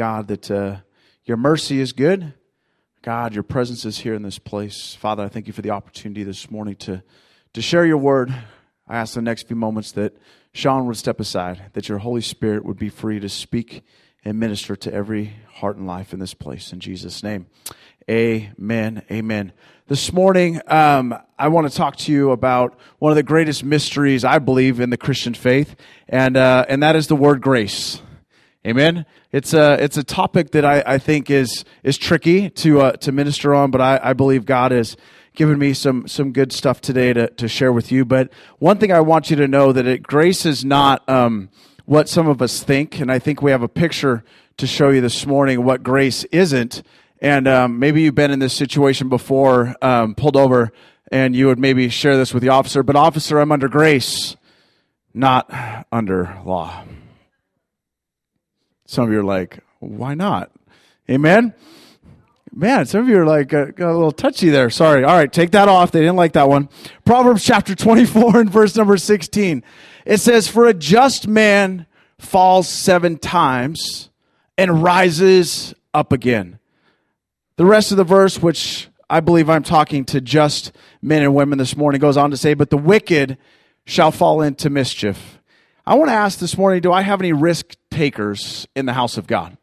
God, that uh, your mercy is good. God, your presence is here in this place. Father, I thank you for the opportunity this morning to, to share your word. I ask the next few moments that Sean would step aside, that your Holy Spirit would be free to speak and minister to every heart and life in this place. In Jesus' name, amen. Amen. This morning, um, I want to talk to you about one of the greatest mysteries I believe in the Christian faith, and uh, and that is the word grace. Amen. It's a it's a topic that I, I think is is tricky to uh, to minister on, but I, I believe God has given me some some good stuff today to to share with you. But one thing I want you to know that it, grace is not um, what some of us think, and I think we have a picture to show you this morning what grace isn't. And um, maybe you've been in this situation before, um, pulled over, and you would maybe share this with the officer. But, officer, I'm under grace, not under law. Some of you are like, why not? Amen? Man, some of you are like, uh, got a little touchy there. Sorry. All right, take that off. They didn't like that one. Proverbs chapter 24 and verse number 16. It says, For a just man falls seven times and rises up again. The rest of the verse, which I believe I'm talking to just men and women this morning, goes on to say, But the wicked shall fall into mischief. I want to ask this morning do I have any risk takers in the house of God?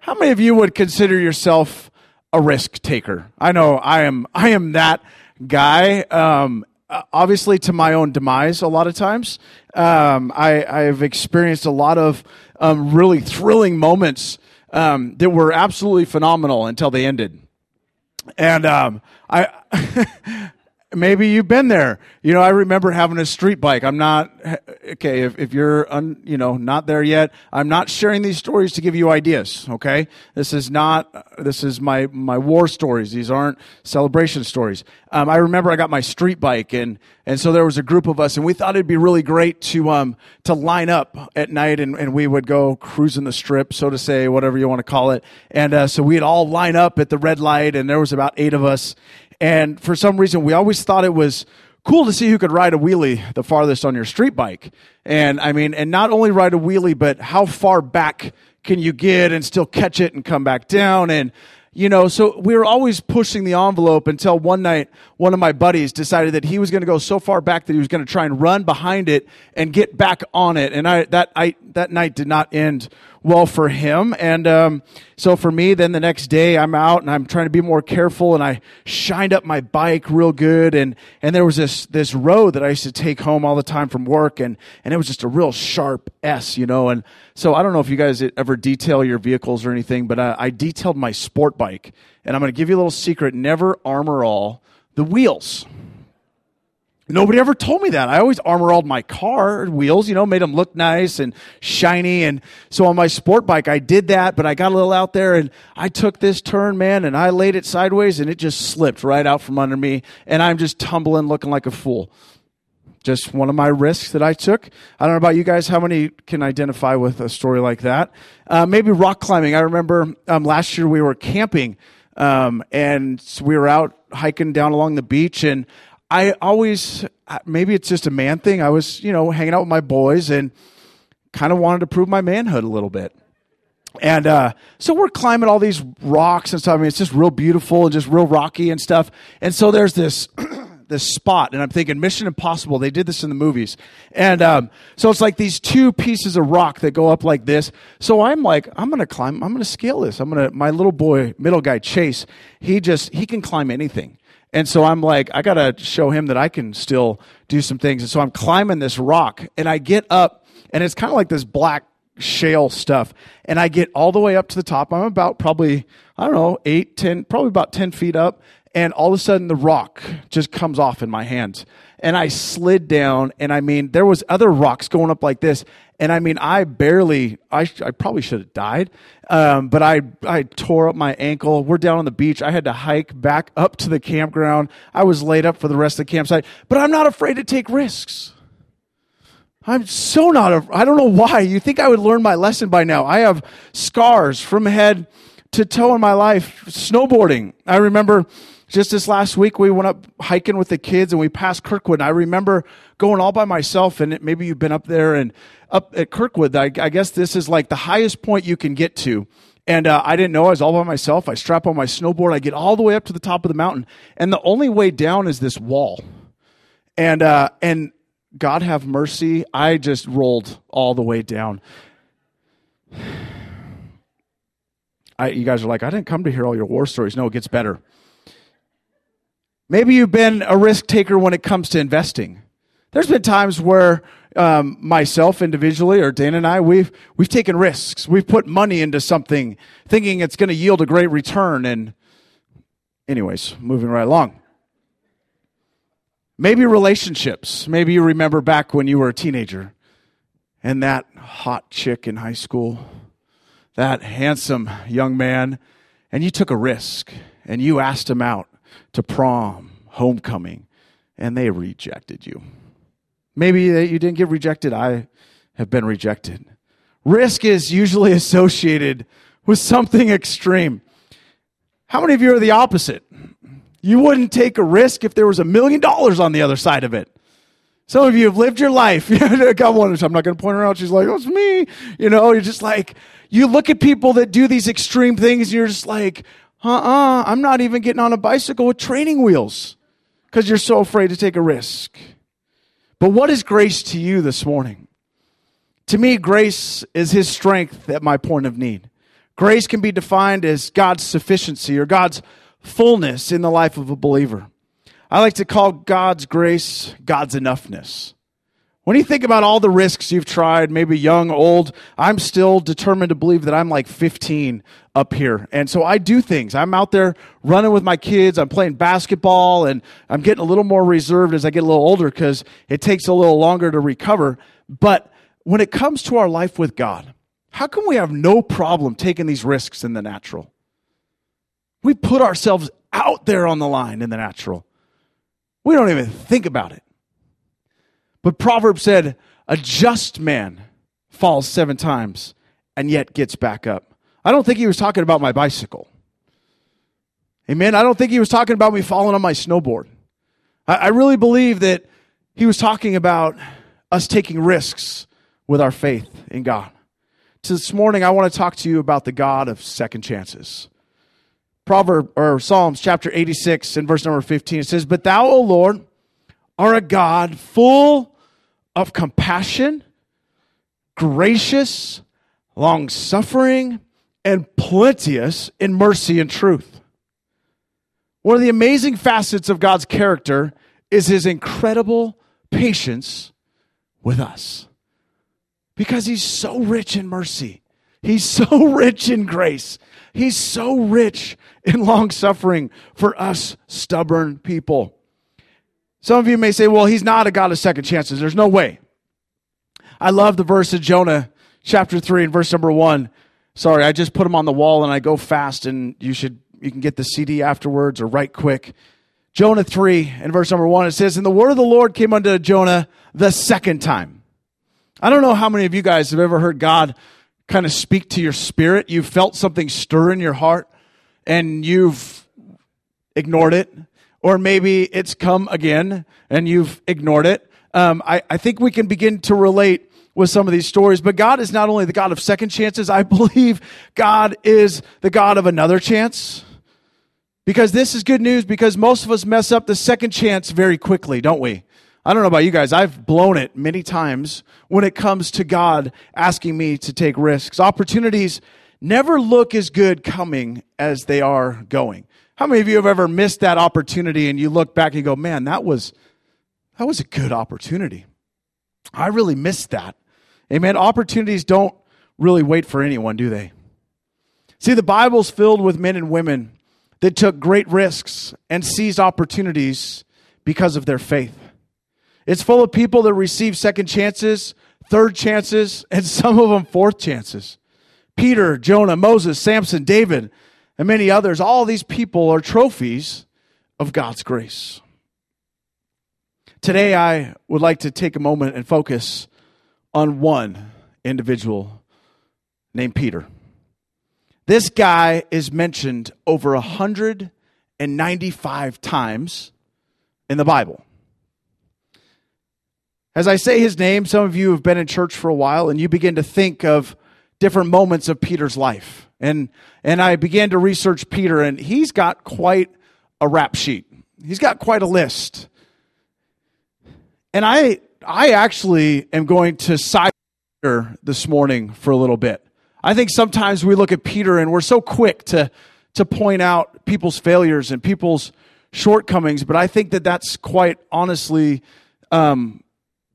How many of you would consider yourself a risk taker? I know I am, I am that guy. Um, obviously, to my own demise, a lot of times. Um, I, I've experienced a lot of um, really thrilling moments um, that were absolutely phenomenal until they ended. And um, I, maybe you've been there. You know, I remember having a street bike. I'm not okay. If, if you're un, you know not there yet, I'm not sharing these stories to give you ideas. Okay, this is not. This is my my war stories. These aren't celebration stories. Um, I remember I got my street bike, and and so there was a group of us, and we thought it'd be really great to um to line up at night, and, and we would go cruising the strip, so to say, whatever you want to call it. And uh, so we'd all line up at the red light, and there was about eight of us, and for some reason, we always thought it was cool to see who could ride a wheelie the farthest on your street bike. And I mean, and not only ride a wheelie, but how far back can you get and still catch it and come back down? And, you know, so we were always pushing the envelope until one night, one of my buddies decided that he was going to go so far back that he was going to try and run behind it and get back on it. And I, that, I, that night did not end well for him. And um, so for me, then the next day I'm out and I'm trying to be more careful and I shined up my bike real good. And, and there was this, this road that I used to take home all the time from work and, and it was just a real sharp S, you know. And so I don't know if you guys ever detail your vehicles or anything, but I, I detailed my sport bike. And I'm going to give you a little secret. Never armor all the wheels. Nobody ever told me that. I always armor all my car wheels, you know, made them look nice and shiny. And so on my sport bike, I did that, but I got a little out there and I took this turn, man, and I laid it sideways and it just slipped right out from under me. And I'm just tumbling, looking like a fool. Just one of my risks that I took. I don't know about you guys. How many can identify with a story like that? Uh, maybe rock climbing. I remember um, last year we were camping um, and we were out hiking down along the beach and I always, maybe it's just a man thing. I was, you know, hanging out with my boys and kind of wanted to prove my manhood a little bit. And uh, so we're climbing all these rocks and stuff. I mean, it's just real beautiful and just real rocky and stuff. And so there's this this spot, and I'm thinking Mission Impossible. They did this in the movies, and um, so it's like these two pieces of rock that go up like this. So I'm like, I'm gonna climb. I'm gonna scale this. I'm gonna. My little boy, middle guy Chase, he just he can climb anything. And so I'm like, I got to show him that I can still do some things. And so I'm climbing this rock and I get up and it's kind of like this black shale stuff. And I get all the way up to the top. I'm about probably, I don't know, eight, ten, probably about 10 feet up. And all of a sudden the rock just comes off in my hands. And I slid down and I mean, there was other rocks going up like this. And I mean, I barely, I, I probably should have died. Um, but I, I tore up my ankle. We're down on the beach. I had to hike back up to the campground. I was laid up for the rest of the campsite, but I'm not afraid to take risks. I'm so not, a, I don't know why. You think I would learn my lesson by now. I have scars from head to toe in my life snowboarding. I remember just this last week, we went up hiking with the kids and we passed Kirkwood. And I remember going all by myself, and maybe you've been up there and up at Kirkwood. I, I guess this is like the highest point you can get to And uh, I didn't know I was all by myself. I strap on my snowboard. I get all the way up to the top of the mountain, and the only way down is this wall. And uh, and God have mercy, I just rolled all the way down. I, you guys are like, I didn't come to hear all your war stories. No, it gets better. Maybe you've been a risk taker when it comes to investing. There's been times where um, myself individually or Dan and I, we've we've taken risks. We've put money into something, thinking it's going to yield a great return. And, anyways, moving right along. Maybe relationships. Maybe you remember back when you were a teenager, and that hot chick in high school, that handsome young man, and you took a risk and you asked him out to prom, homecoming, and they rejected you. Maybe you didn't get rejected. I have been rejected. Risk is usually associated with something extreme. How many of you are the opposite? You wouldn't take a risk if there was a million dollars on the other side of it. Some of you have lived your life. Got one. I'm not going to point her out. She's like, "Oh, it's me." You know, you're just like you look at people that do these extreme things. And you're just like, "Uh-uh, I'm not even getting on a bicycle with training wheels," because you're so afraid to take a risk. But what is grace to you this morning? To me, grace is His strength at my point of need. Grace can be defined as God's sufficiency or God's fullness in the life of a believer. I like to call God's grace God's enoughness. When you think about all the risks you've tried, maybe young, old, I'm still determined to believe that I'm like 15 up here. And so I do things. I'm out there running with my kids. I'm playing basketball and I'm getting a little more reserved as I get a little older because it takes a little longer to recover. But when it comes to our life with God, how come we have no problem taking these risks in the natural? We put ourselves out there on the line in the natural. We don't even think about it. But Proverbs said, a just man falls seven times and yet gets back up. I don't think he was talking about my bicycle. Amen. I don't think he was talking about me falling on my snowboard. I, I really believe that he was talking about us taking risks with our faith in God. So this morning, I want to talk to you about the God of second chances. Proverb or Psalms chapter 86 and verse number 15 it says, "But thou, O Lord, are a God full of compassion, gracious, long-suffering, and plenteous in mercy and truth." One of the amazing facets of God's character is his incredible patience with us. Because he's so rich in mercy. He's so rich in grace. He's so rich in long suffering for us stubborn people. Some of you may say, well, he's not a God of second chances. There's no way. I love the verse of Jonah, chapter 3, and verse number 1. Sorry, I just put them on the wall and I go fast, and you should you can get the CD afterwards or write quick. Jonah 3 and verse number 1, it says, And the word of the Lord came unto Jonah the second time. I don't know how many of you guys have ever heard God kind of speak to your spirit. You felt something stir in your heart and you've ignored it, or maybe it's come again and you've ignored it. Um, I, I think we can begin to relate with some of these stories. But God is not only the God of second chances, I believe God is the God of another chance. Because this is good news because most of us mess up the second chance very quickly, don't we? I don't know about you guys. I've blown it many times when it comes to God asking me to take risks. Opportunities never look as good coming as they are going. How many of you have ever missed that opportunity and you look back and you go, man, that was, that was a good opportunity. I really missed that. Amen. Opportunities don't really wait for anyone, do they? See, the Bible's filled with men and women that took great risks and seized opportunities because of their faith. It's full of people that receive second chances, third chances, and some of them fourth chances. Peter, Jonah, Moses, Samson, David, and many others, all these people are trophies of God's grace. Today, I would like to take a moment and focus on one individual named Peter. This guy is mentioned over 195 times in the Bible. As I say his name, some of you have been in church for a while and you begin to think of different moments of Peter's life. And, and I began to research Peter, and he's got quite a rap sheet. He's got quite a list. And I, I actually am going to side Peter this morning for a little bit. I think sometimes we look at Peter and we're so quick to, to point out people's failures and people's shortcomings, but I think that that's quite honestly um,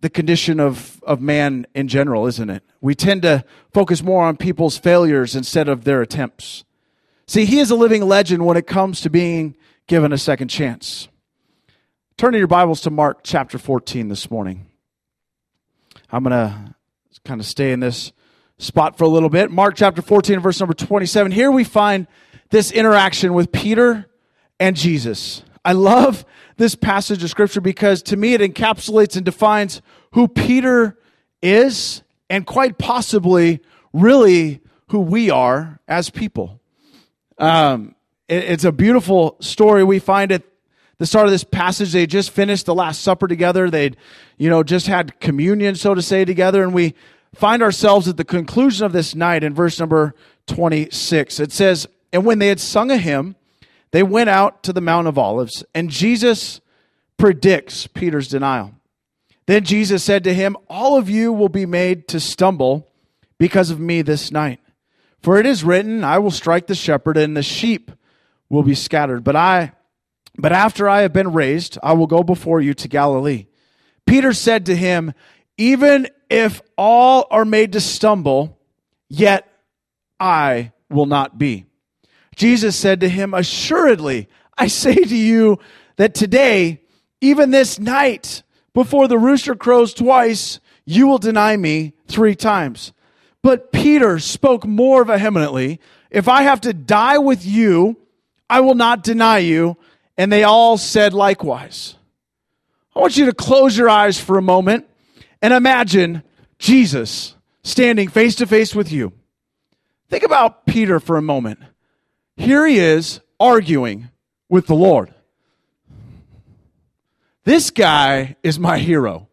the condition of, of man in general, isn't it? We tend to focus more on people's failures instead of their attempts. See, he is a living legend when it comes to being given a second chance. Turn in your Bibles to Mark chapter 14 this morning. I'm going to kind of stay in this spot for a little bit. Mark chapter 14, verse number 27. Here we find this interaction with Peter and Jesus. I love this passage of scripture because to me it encapsulates and defines who Peter is and quite possibly really who we are as people. Um, it, it's a beautiful story. We find at the start of this passage, they just finished the Last Supper together. They'd, you know, just had communion, so to say, together. And we find ourselves at the conclusion of this night in verse number 26. It says, And when they had sung a hymn, they went out to the Mount of Olives, and Jesus predicts Peter's denial. Then Jesus said to him, All of you will be made to stumble because of me this night. For it is written, I will strike the shepherd, and the sheep will be scattered. But I but after I have been raised, I will go before you to Galilee. Peter said to him, Even if all are made to stumble, yet I will not be. Jesus said to him, Assuredly, I say to you that today, even this night, before the rooster crows twice, you will deny me three times. But Peter spoke more vehemently, If I have to die with you, I will not deny you. And they all said likewise. I want you to close your eyes for a moment and imagine Jesus standing face to face with you. Think about Peter for a moment. Here he is arguing with the Lord. This guy is my hero.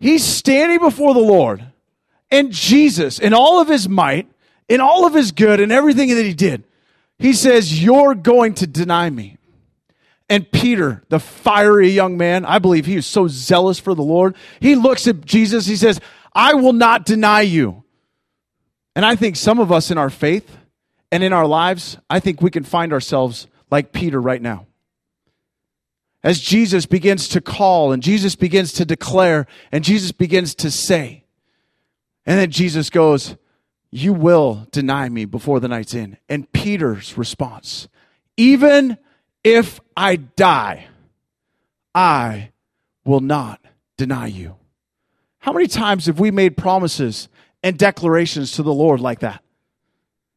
He's standing before the Lord, and Jesus, in all of his might, in all of his good, and everything that he did, he says, You're going to deny me. And Peter, the fiery young man, I believe he was so zealous for the Lord. He looks at Jesus, he says, I will not deny you. And I think some of us in our faith and in our lives, I think we can find ourselves like Peter right now. As Jesus begins to call and Jesus begins to declare and Jesus begins to say, and then Jesus goes, You will deny me before the night's in. And Peter's response, Even if I die, I will not deny you. How many times have we made promises and declarations to the Lord like that?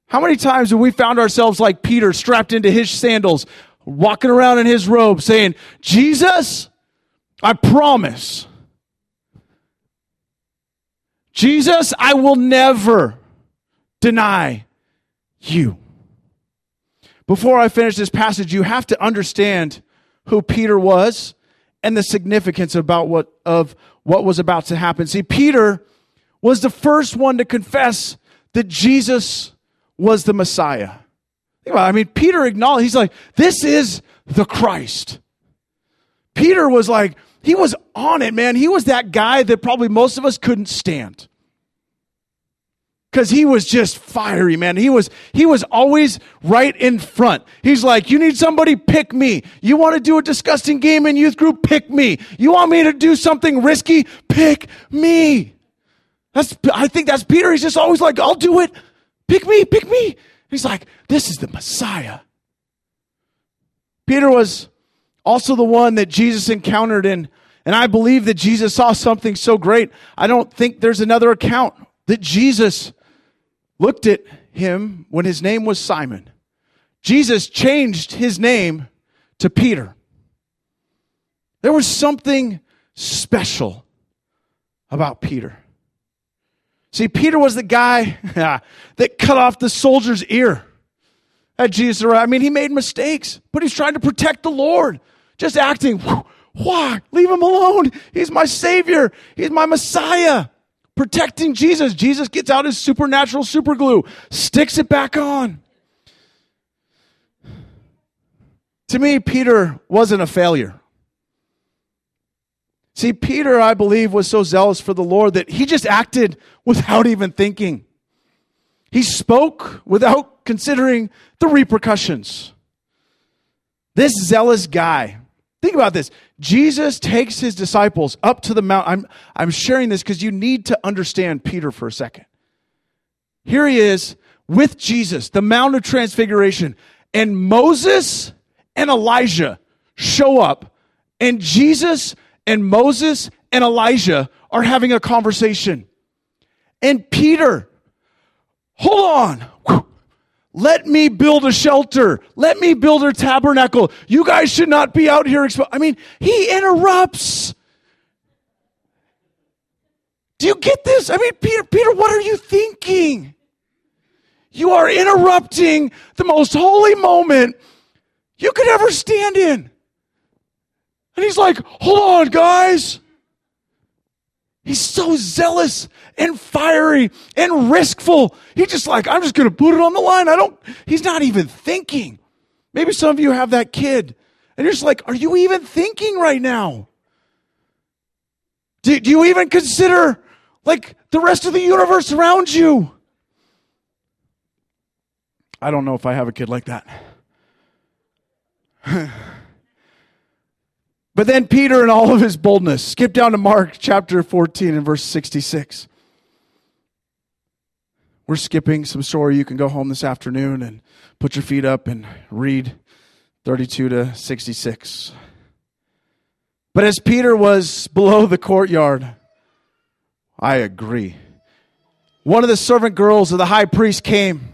How many times have we found ourselves like Peter strapped into his sandals, walking around in his robe saying, Jesus, I promise. Jesus, I will never deny you. Before I finish this passage, you have to understand who Peter was and the significance about what of what was about to happen. See, Peter was the first one to confess that Jesus was the Messiah. I mean, Peter acknowledged, he's like, this is the Christ. Peter was like, he was on it, man. He was that guy that probably most of us couldn't stand. Cause he was just fiery, man. He was, he was always right in front. He's like, you need somebody, pick me. You want to do a disgusting game in youth group? Pick me. You want me to do something risky? Pick me. That's, I think that's Peter. He's just always like, I'll do it. Pick me, pick me. He's like, this is the Messiah. Peter was also the one that Jesus encountered in, and I believe that Jesus saw something so great. I don't think there's another account that Jesus looked at him when his name was Simon. Jesus changed his name to Peter. There was something special about Peter. See, Peter was the guy that cut off the soldier's ear at Jesus. arrival. I mean, he made mistakes, but he's trying to protect the Lord, just acting, why? Leave him alone. He's my Savior, he's my Messiah. protecting Jesus. Jesus gets out his supernatural super glue, sticks it back on. To me, Peter wasn't a failure. See, Peter, I believe, was so zealous for the Lord that he just acted without even thinking. He spoke without considering the repercussions. This zealous guy, think about this. Jesus takes his disciples up to the mount. I'm, I'm sharing this because you need to understand Peter for a second. Here he is with Jesus, the Mount of Transfiguration, and Moses and Elijah show up, and Jesus and Moses and Elijah are having a conversation. And Peter, hold on. Let me build a shelter. Let me build a tabernacle. You guys should not be out here. Expo-. I mean, he interrupts. Do you get this? I mean, Peter, Peter, what are you thinking? You are interrupting the most holy moment you could ever stand in. And he's like, hold on, guys. He's so zealous and fiery and riskful. He's just like, I'm just going to put it on the line. I don't, he's not even thinking. Maybe some of you have that kid and you're just like, are you even thinking right now? Do, do you even consider like the rest of the universe around you? I don't know if I have a kid like that. but then Peter, in all of his boldness, skip down to Mark chapter 14 and verse 66. We're skipping some story. You can go home this afternoon and put your feet up and read 32 to 66. But as Peter was below the courtyard, I agree. One of the servant girls of the high priest came,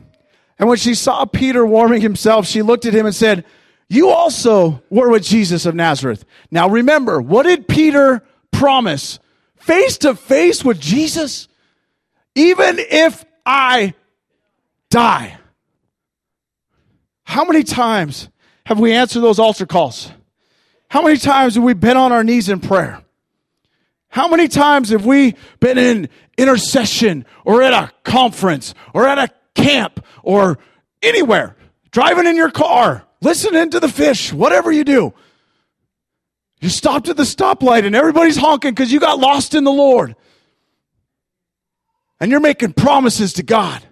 and when she saw Peter warming himself, she looked at him and said, you also were with Jesus of Nazareth. Now remember, what did Peter promise? Face to face with Jesus? Even if I die. How many times have we answered those altar calls? How many times have we been on our knees in prayer? How many times have we been in intercession or at a conference or at a camp or anywhere, driving in your car, listening to the fish, whatever you do. You stopped at the stoplight and everybody's honking because you got lost in the Lord. And you're making promises to God.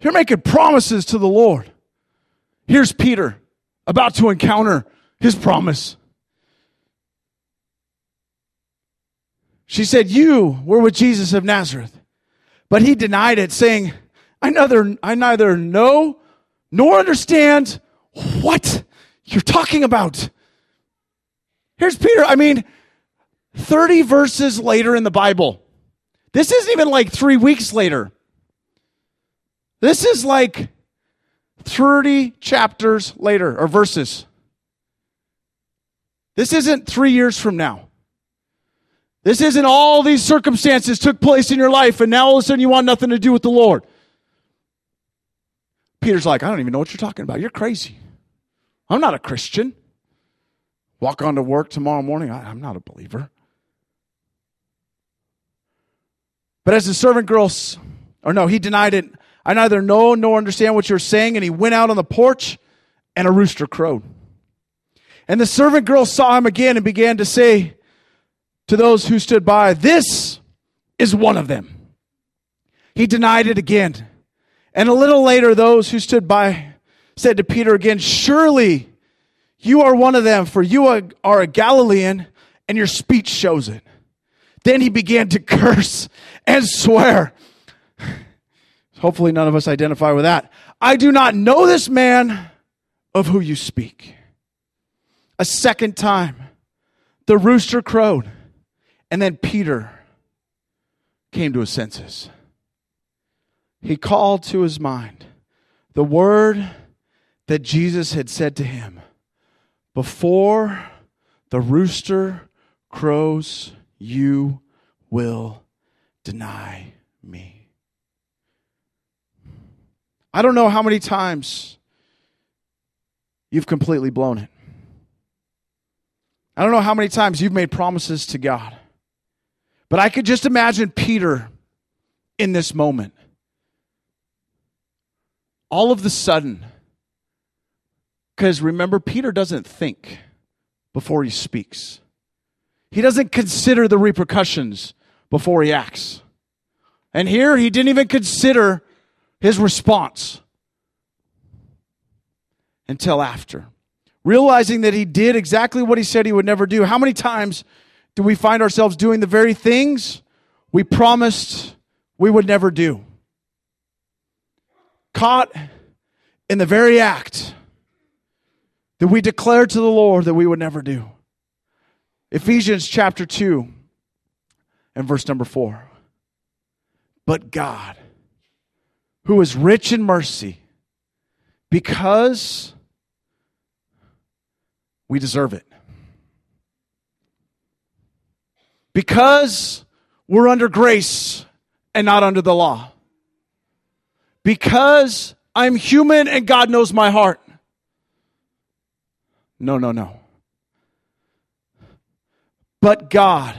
You're making promises to the Lord. Here's Peter about to encounter his promise. She said, You were with Jesus of Nazareth. But he denied it, saying, I neither, I neither know nor understand what you're talking about. Here's Peter. I mean, 30 verses later in the Bible. This isn't even like three weeks later. This is like 30 chapters later or verses. This isn't three years from now. This isn't all these circumstances took place in your life and now all of a sudden you want nothing to do with the Lord. Peter's like, I don't even know what you're talking about. You're crazy. I'm not a Christian. Walk on to work tomorrow morning. I, am not a believer. But as the servant girl, or no, he denied it. I neither know nor understand what you're saying. And he went out on the porch, and a rooster crowed. And the servant girl saw him again and began to say to those who stood by, This is one of them. He denied it again. And a little later, those who stood by said to Peter again, Surely you are one of them, for you are a Galilean, and your speech shows it. Then he began to curse and swear. Hopefully, none of us identify with that. I do not know this man of who you speak. A second time, the rooster crowed, and then Peter came to his senses. He called to his mind the word that Jesus had said to him Before the rooster crows, you will deny me. I don't know how many times you've completely blown it. I don't know how many times you've made promises to God. But I could just imagine Peter in this moment. All of the sudden, because remember, Peter doesn't think before he speaks, he doesn't consider the repercussions before he acts. And here, he didn't even consider his response until after. Realizing that he did exactly what he said he would never do. How many times do we find ourselves doing the very things we promised we would never do? Caught in the very act that we declared to the Lord that we would never do. Ephesians chapter 2 and verse number 4. But God, who is rich in mercy, because we deserve it. Because we're under grace and not under the law. Because I'm human and God knows my heart. No, no, no. But God,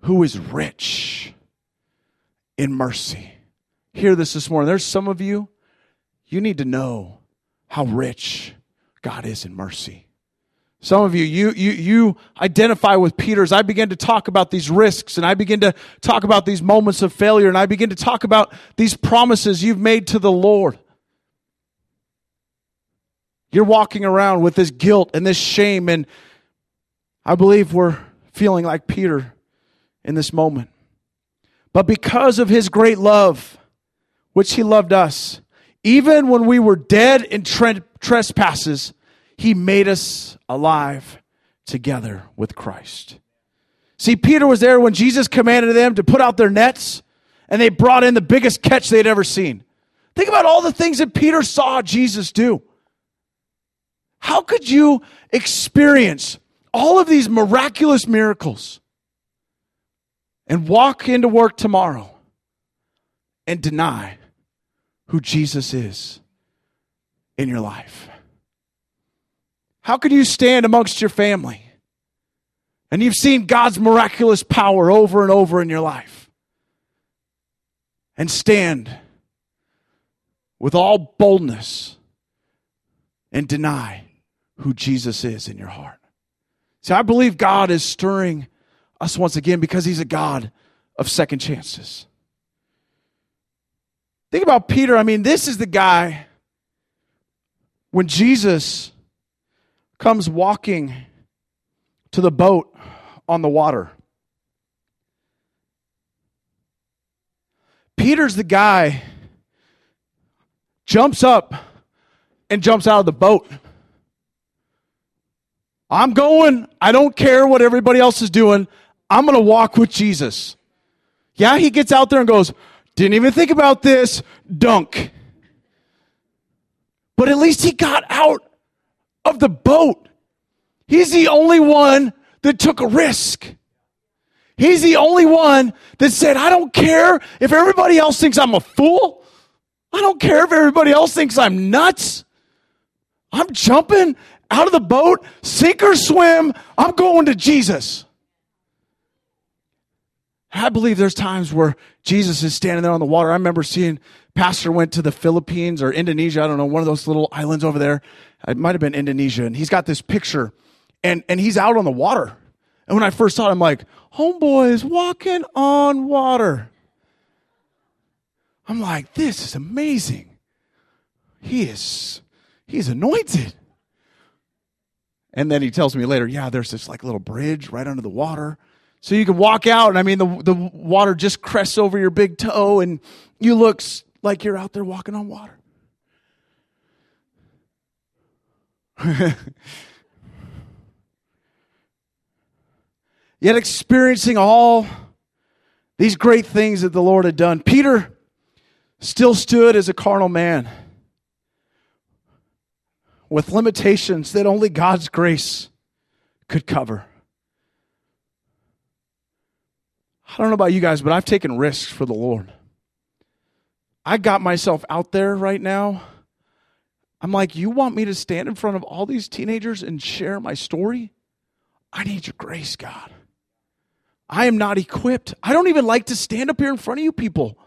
who is rich in mercy. Hear this this morning. There's some of you, you need to know how rich God is in mercy. Some of you, you, you, you identify with Peter's. I begin to talk about these risks and I begin to talk about these moments of failure and I begin to talk about these promises you've made to the Lord. You're walking around with this guilt and this shame, and I believe we're feeling like Peter in this moment. But because of his great love, which he loved us, even when we were dead in trespasses, he made us alive together with Christ. See, Peter was there when Jesus commanded them to put out their nets, and they brought in the biggest catch they'd ever seen. Think about all the things that Peter saw Jesus do. How could you experience all of these miraculous miracles and walk into work tomorrow and deny who Jesus is in your life? How could you stand amongst your family and you've seen God's miraculous power over and over in your life and stand with all boldness and deny who Jesus is in your heart? See, I believe God is stirring us once again because He's a God of second chances. Think about Peter. I mean, this is the guy when Jesus comes walking to the boat on the water. Peter's the guy jumps up and jumps out of the boat. I'm going. I don't care what everybody else is doing. I'm going to walk with Jesus. Yeah, he gets out there and goes, didn't even think about this, dunk. But at least he got out of the boat. He's the only one that took a risk. He's the only one that said, I don't care if everybody else thinks I'm a fool. I don't care if everybody else thinks I'm nuts. I'm jumping out of the boat, sink or swim, I'm going to Jesus. I believe there's times where Jesus is standing there on the water. I remember seeing Pastor went to the Philippines or Indonesia, I don't know, one of those little islands over there. It might have been Indonesia, and he's got this picture and and he's out on the water. And when I first saw it, I'm like, homeboy is walking on water. I'm like, this is amazing. He is he's anointed. And then he tells me later, yeah, there's this like little bridge right under the water. So you can walk out, and I mean, the, the water just crests over your big toe, and you look like you're out there walking on water. Yet experiencing all these great things that the Lord had done, Peter still stood as a carnal man with limitations that only God's grace could cover. I don't know about you guys, but I've taken risks for the Lord. I got myself out there right now. I'm like, you want me to stand in front of all these teenagers and share my story? I need your grace, God. I am not equipped. I don't even like to stand up here in front of you people.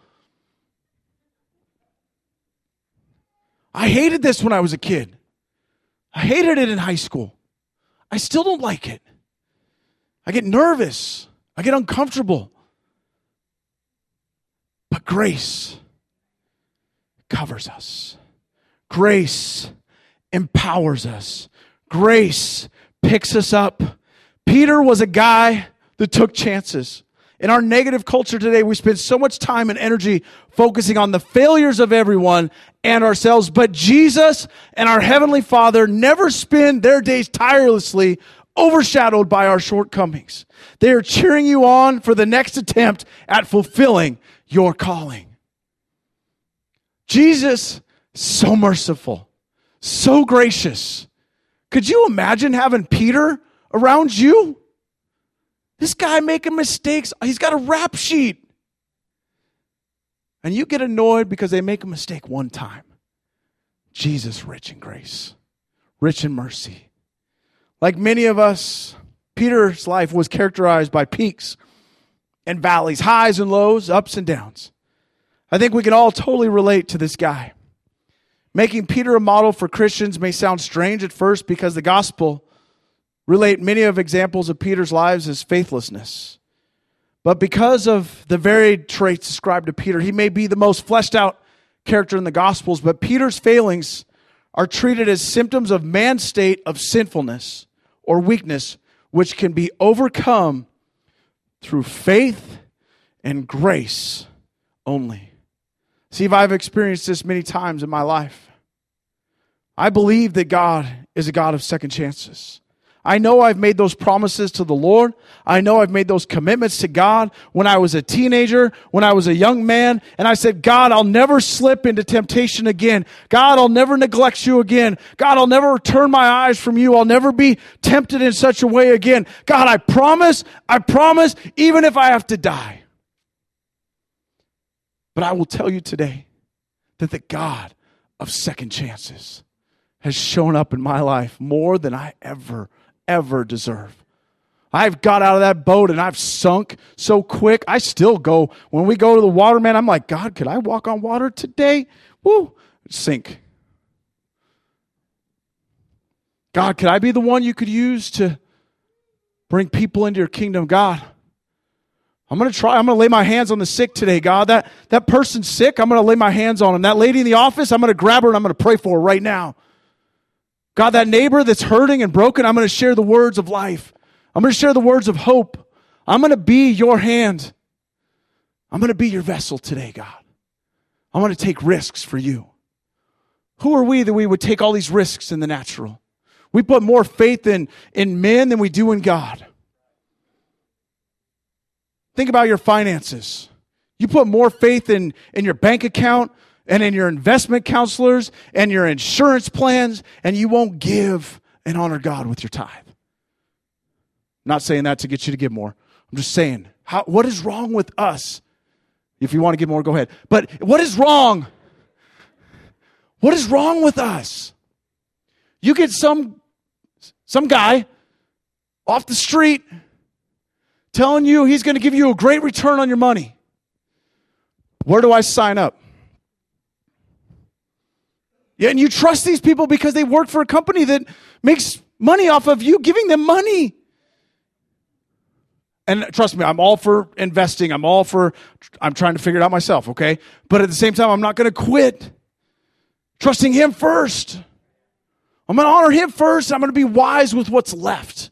I hated this when I was a kid. I hated it in high school. I still don't like it. I get nervous. I get uncomfortable. But grace covers us. Grace empowers us. Grace picks us up. Peter was a guy that took chances. In our negative culture today, we spend so much time and energy focusing on the failures of everyone and ourselves. But Jesus and our Heavenly Father never spend their days tirelessly overshadowed by our shortcomings. They are cheering you on for the next attempt at fulfilling your calling. Jesus, so merciful, so gracious. Could you imagine having Peter around you? This guy making mistakes. He's got a rap sheet. And you get annoyed because they make a mistake one time. Jesus, rich in grace, rich in mercy. Like many of us, Peter's life was characterized by peaks and valleys, highs and lows, ups and downs. I think we can all totally relate to this guy. Making Peter a model for Christians may sound strange at first because the gospel relate many of examples of Peter's lives as faithlessness. But because of the varied traits described to Peter, he may be the most fleshed out character in the Gospels, but Peter's failings are treated as symptoms of man's state of sinfulness or weakness, which can be overcome through faith and grace only. See, if I've experienced this many times in my life, I believe that God is a God of second chances. I know I've made those promises to the Lord. I know I've made those commitments to God when I was a teenager, when I was a young man, and I said, God, I'll never slip into temptation again. God, I'll never neglect you again. God, I'll never turn my eyes from you. I'll never be tempted in such a way again. God, I promise, I promise, even if I have to die. But I will tell you today that the God of second chances has shown up in my life more than I ever ever deserve. I've got out of that boat and I've sunk so quick. I still go, when we go to the water, man, I'm like, God, could I walk on water today? Woo, sink. God, could I be the one you could use to bring people into your kingdom? God, I'm going to try. I'm going to lay my hands on the sick today, God. That, that person's sick. I'm going to lay my hands on him. That lady in the office, I'm going to grab her and I'm going to pray for her right now. God, that neighbor that's hurting and broken, I'm going to share the words of life. I'm going to share the words of hope. I'm going to be your hand. I'm going to be your vessel today, God. I want to take risks for you. Who are we that we would take all these risks in the natural? We put more faith in, in men than we do in God. Think about your finances. You put more faith in, in your bank account and in your investment counselors and your insurance plans, and you won't give and honor God with your tithe. I'm not saying that to get you to give more. I'm just saying, how, what is wrong with us? If you want to give more, go ahead. But what is wrong? What is wrong with us? You get some some guy off the street telling you he's going to give you a great return on your money. Where do I sign up? Yeah, and you trust these people because they work for a company that makes money off of you giving them money. And trust me, I'm all for investing. I'm all for, I'm trying to figure it out myself, okay? But at the same time, I'm not going to quit. Trusting Him first. I'm going to honor Him first. I'm going to be wise with what's left.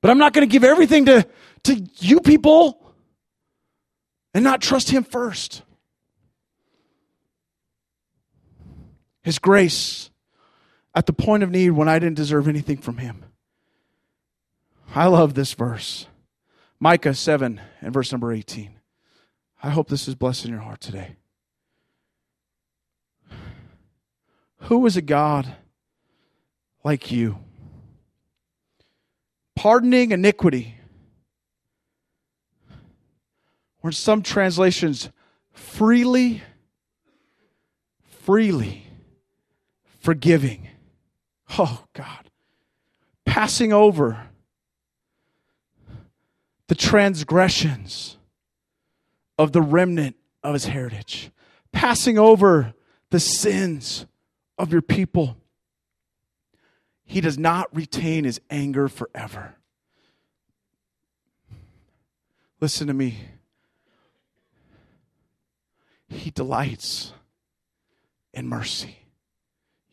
But I'm not going to give everything to, to you people and not trust Him first. His grace at the point of need when I didn't deserve anything from Him. I love this verse. Micah 7 and verse number 18. I hope this is blessing your heart today. Who is a God like you? Pardoning iniquity. Or in some translations, freely, freely forgiving. Oh, God. Passing over. the transgressions of the remnant of his heritage, passing over the sins of your people. He does not retain his anger forever. Listen to me. He delights in mercy.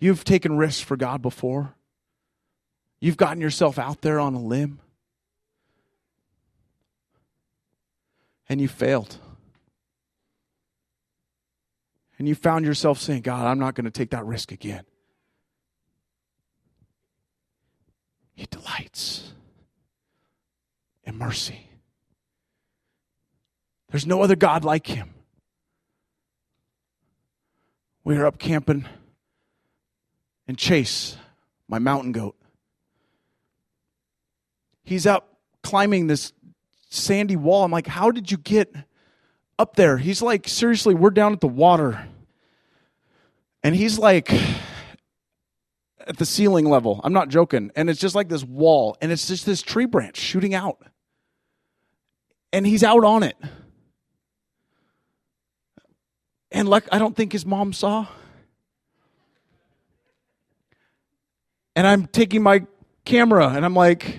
You've taken risks for God before. You've gotten yourself out there on a limb. And you failed. And you found yourself saying, God, I'm not going to take that risk again. He delights in mercy. There's no other God like him. We were up camping in Chase, my mountain goat. He's up climbing this sandy wall. I'm like, how did you get up there? He's like, seriously, we're down at the water. And he's like at the ceiling level. I'm not joking. And it's just like this wall, and it's just this tree branch shooting out. And he's out on it. And like I don't think his mom saw. And I'm taking my camera and I'm like,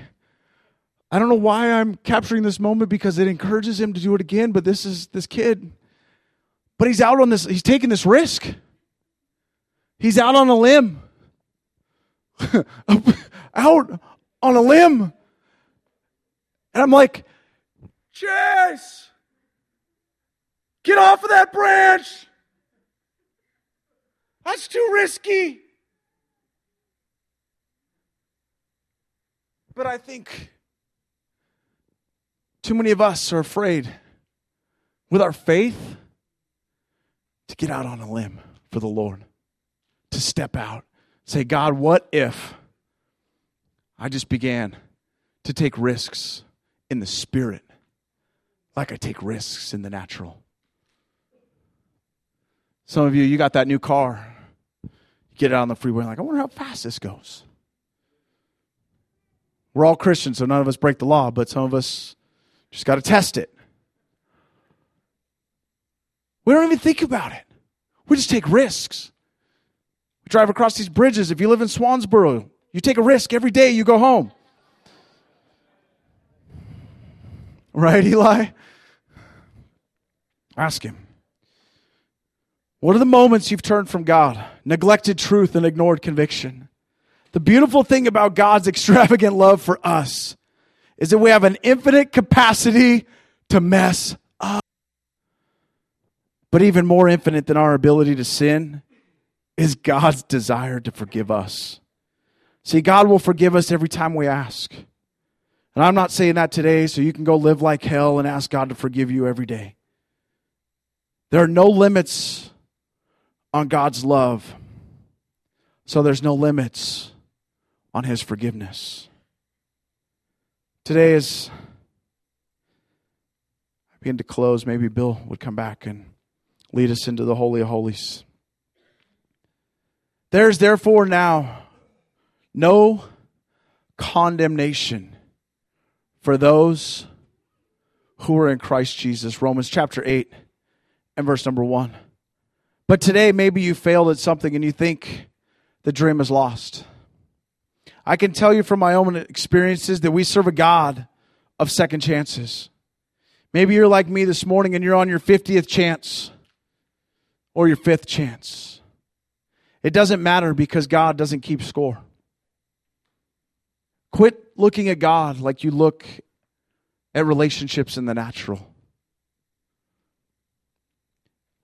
I don't know why I'm capturing this moment because it encourages him to do it again, but this is this kid. But he's out on this, he's taking this risk. He's out on a limb. out on a limb. And I'm like, Chase, get off of that branch. That's too risky. But I think too many of us are afraid with our faith to get out on a limb for the Lord, to step out. Say, God, what if I just began to take risks in the spirit like I take risks in the natural? Some of you, you got that new car. You get it on the freeway, like, I wonder how fast this goes. We're all Christians, so none of us break the law, but some of us just got to test it. We don't even think about it. We just take risks. We drive across these bridges. If you live in Swansboro, you take a risk every day you go home. Right, Eli? Ask him. What are the moments you've turned from God, neglected truth, and ignored conviction? The beautiful thing about God's extravagant love for us is that we have an infinite capacity to mess up. But even more infinite than our ability to sin is God's desire to forgive us. See, God will forgive us every time we ask. And I'm not saying that today so you can go live like hell and ask God to forgive you every day. There are no limits on God's love, so there's no limits on his forgiveness. Today, as I begin to close, maybe Bill would come back and lead us into the Holy of Holies. There's therefore now no condemnation for those who are in Christ Jesus. Romans chapter 8 and verse number 1. But today, maybe you failed at something and you think the dream is lost. I can tell you from my own experiences that we serve a God of second chances. Maybe you're like me this morning and you're on your 50th chance or your fifth chance. It doesn't matter because God doesn't keep score. Quit looking at God like you look at relationships in the natural.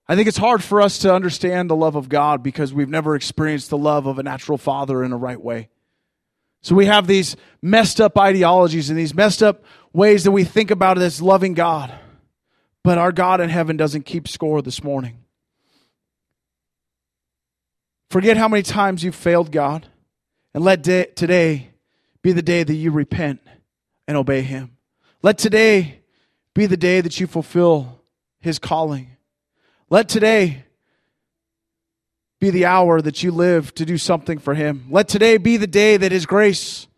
I think it's hard for us to understand the love of God because we've never experienced the love of a natural father in a right way. So we have these messed up ideologies and these messed up ways that we think about it as loving God. But our God in heaven doesn't keep score this morning. Forget how many times you've failed God and let day, today be the day that you repent and obey Him. Let today be the day that you fulfill His calling. Let today be the hour that you live to do something for Him. Let today be the day that His grace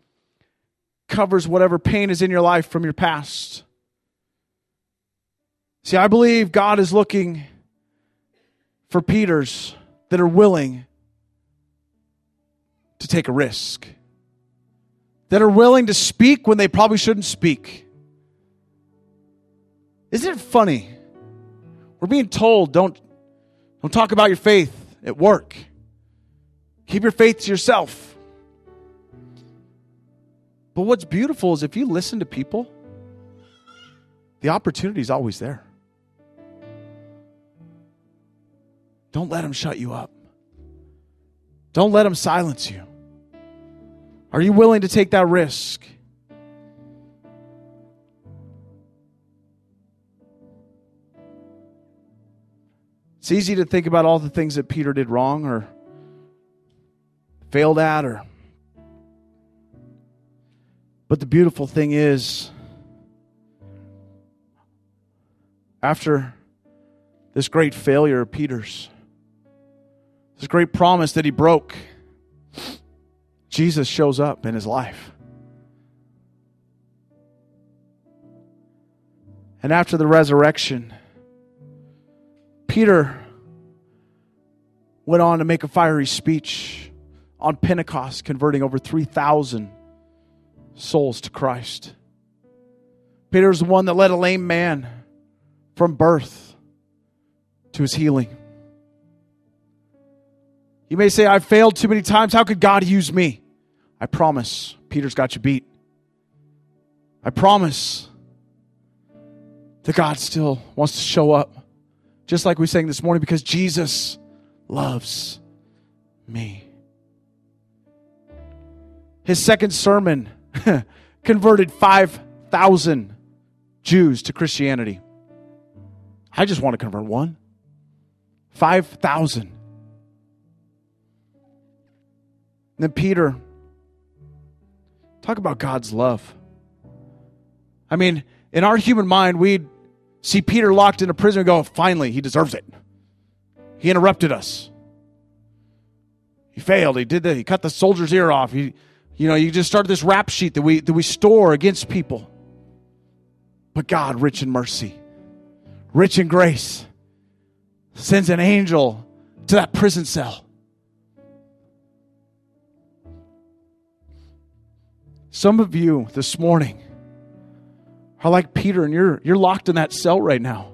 covers whatever pain is in your life from your past. See, I believe God is looking for Peters that are willing to take a risk, that are willing to speak when they probably shouldn't speak. Isn't it funny? We're being told don't, don't talk about your faith at work. Keep your faith to yourself. But what's beautiful is if you listen to people, the opportunity is always there. Don't let them shut you up. Don't let them silence you. Are you willing to take that risk? It's easy to think about all the things that Peter did wrong or failed at or but the beautiful thing is after this great failure of Peter's this great promise that he broke Jesus shows up in his life. And after the resurrection Peter went on to make a fiery speech on Pentecost, converting over 3,000 souls to Christ. Peter's the one that led a lame man from birth to his healing. You may say, I've failed too many times. How could God use me? I promise, Peter's got you beat. I promise that God still wants to show up, just like we sang this morning, because Jesus loves me. His second sermon converted 5,000 Jews to Christianity. I just want to convert one. 5,000. then Peter, talk about God's love. I mean, in our human mind, we'd see Peter locked in a prison and go, finally, he deserves it. He interrupted us. He failed. He did that. He cut the soldier's ear off. He, you know, you just started this rap sheet that we that we store against people. But God, rich in mercy, rich in grace, sends an angel to that prison cell. Some of you this morning are like Peter, and you're you're locked in that cell right now.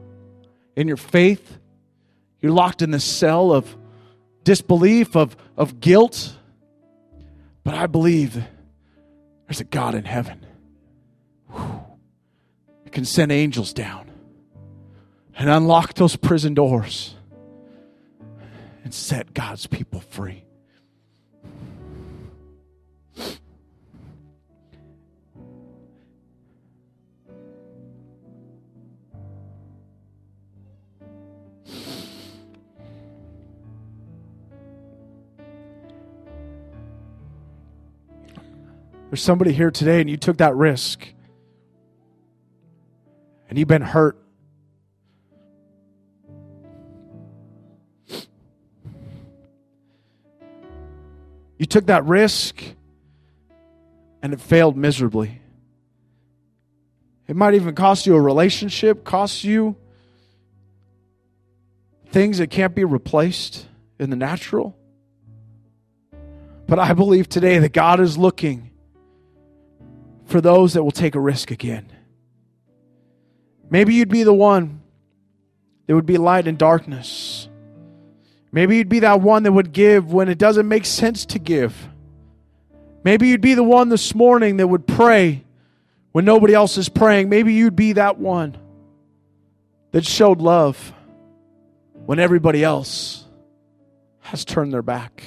In your faith, you're locked in this cell of disbelief, of, of guilt. But I believe there's a God in heaven who can send angels down and unlock those prison doors and set God's people free. There's somebody here today and you took that risk and you've been hurt. You took that risk and it failed miserably. It might even cost you a relationship, cost you things that can't be replaced in the natural. But I believe today that God is looking for those that will take a risk again. Maybe you'd be the one that would be light in darkness. Maybe you'd be that one that would give when it doesn't make sense to give. Maybe you'd be the one this morning that would pray when nobody else is praying. Maybe you'd be that one that showed love when everybody else has turned their back.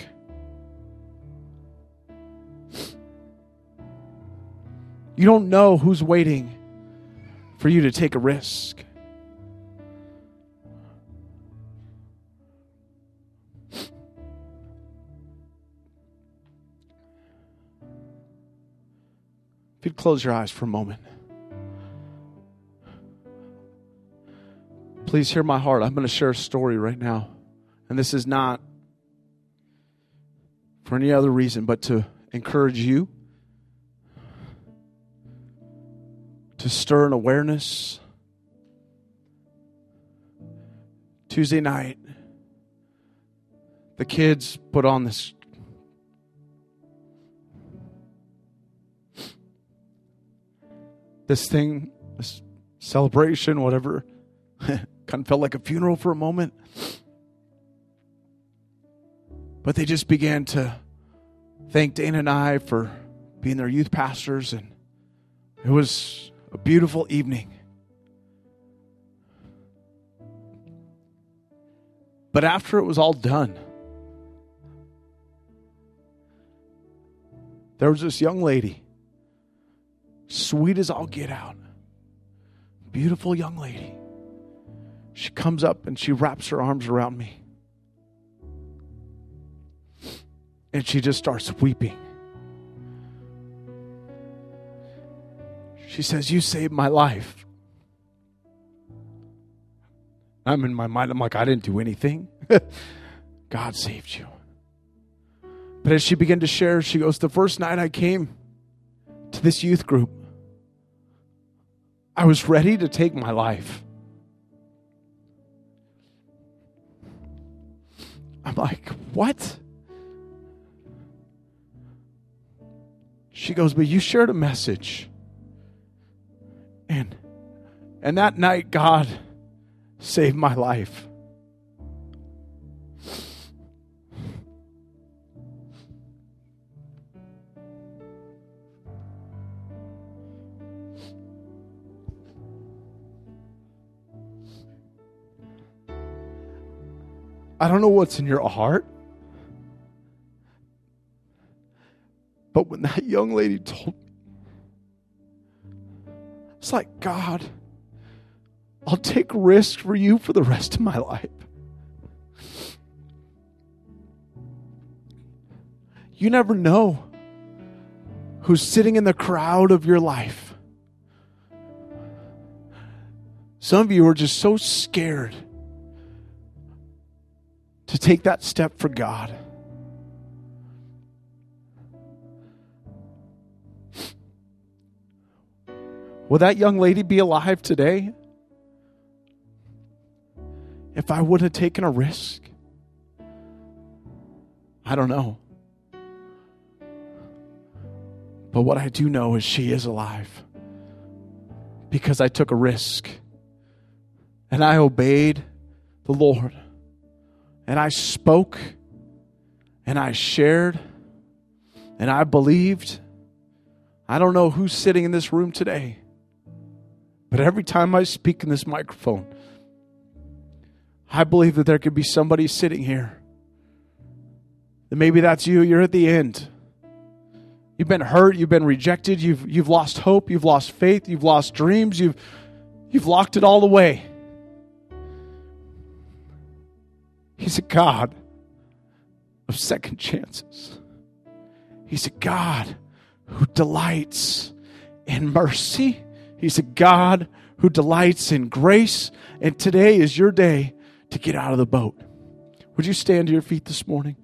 You don't know who's waiting for you to take a risk. If you'd close your eyes for a moment. Please hear my heart. I'm going to share a story right now. And this is not for any other reason but to encourage you to stir an awareness Tuesday night, the kids put on this this thing, this celebration, whatever. kind of felt like a funeral for a moment. But they just began to thank Dana and I for being their youth pastors, and it was a beautiful evening. But after it was all done, there was this young lady, sweet as all get out, beautiful young lady. She comes up and she wraps her arms around me. And she just starts weeping. She says, You saved my life. I'm in my mind, I'm like, I didn't do anything. God saved you. But as she began to share, she goes, The first night I came to this youth group, I was ready to take my life. I'm like, What? She goes, But you shared a message. And that night God saved my life. I don't know what's in your heart. But when that young lady told me, it's like, God, I'll take risks for you for the rest of my life. You never know who's sitting in the crowd of your life. Some of you are just so scared to take that step for God. Will that young lady be alive today? If I would have taken a risk? I don't know. But what I do know is she is alive because I took a risk and I obeyed the Lord and I spoke and I shared and I believed. I don't know who's sitting in this room today. But every time I speak in this microphone, I believe that there could be somebody sitting here. And maybe that's you. You're at the end. You've been hurt, you've been rejected, you've you've lost hope, you've lost faith, you've lost dreams, you've you've locked it all away. He's a God of second chances. He's a God who delights in mercy He's a God who delights in grace. And today is your day to get out of the boat. Would you stand to your feet this morning?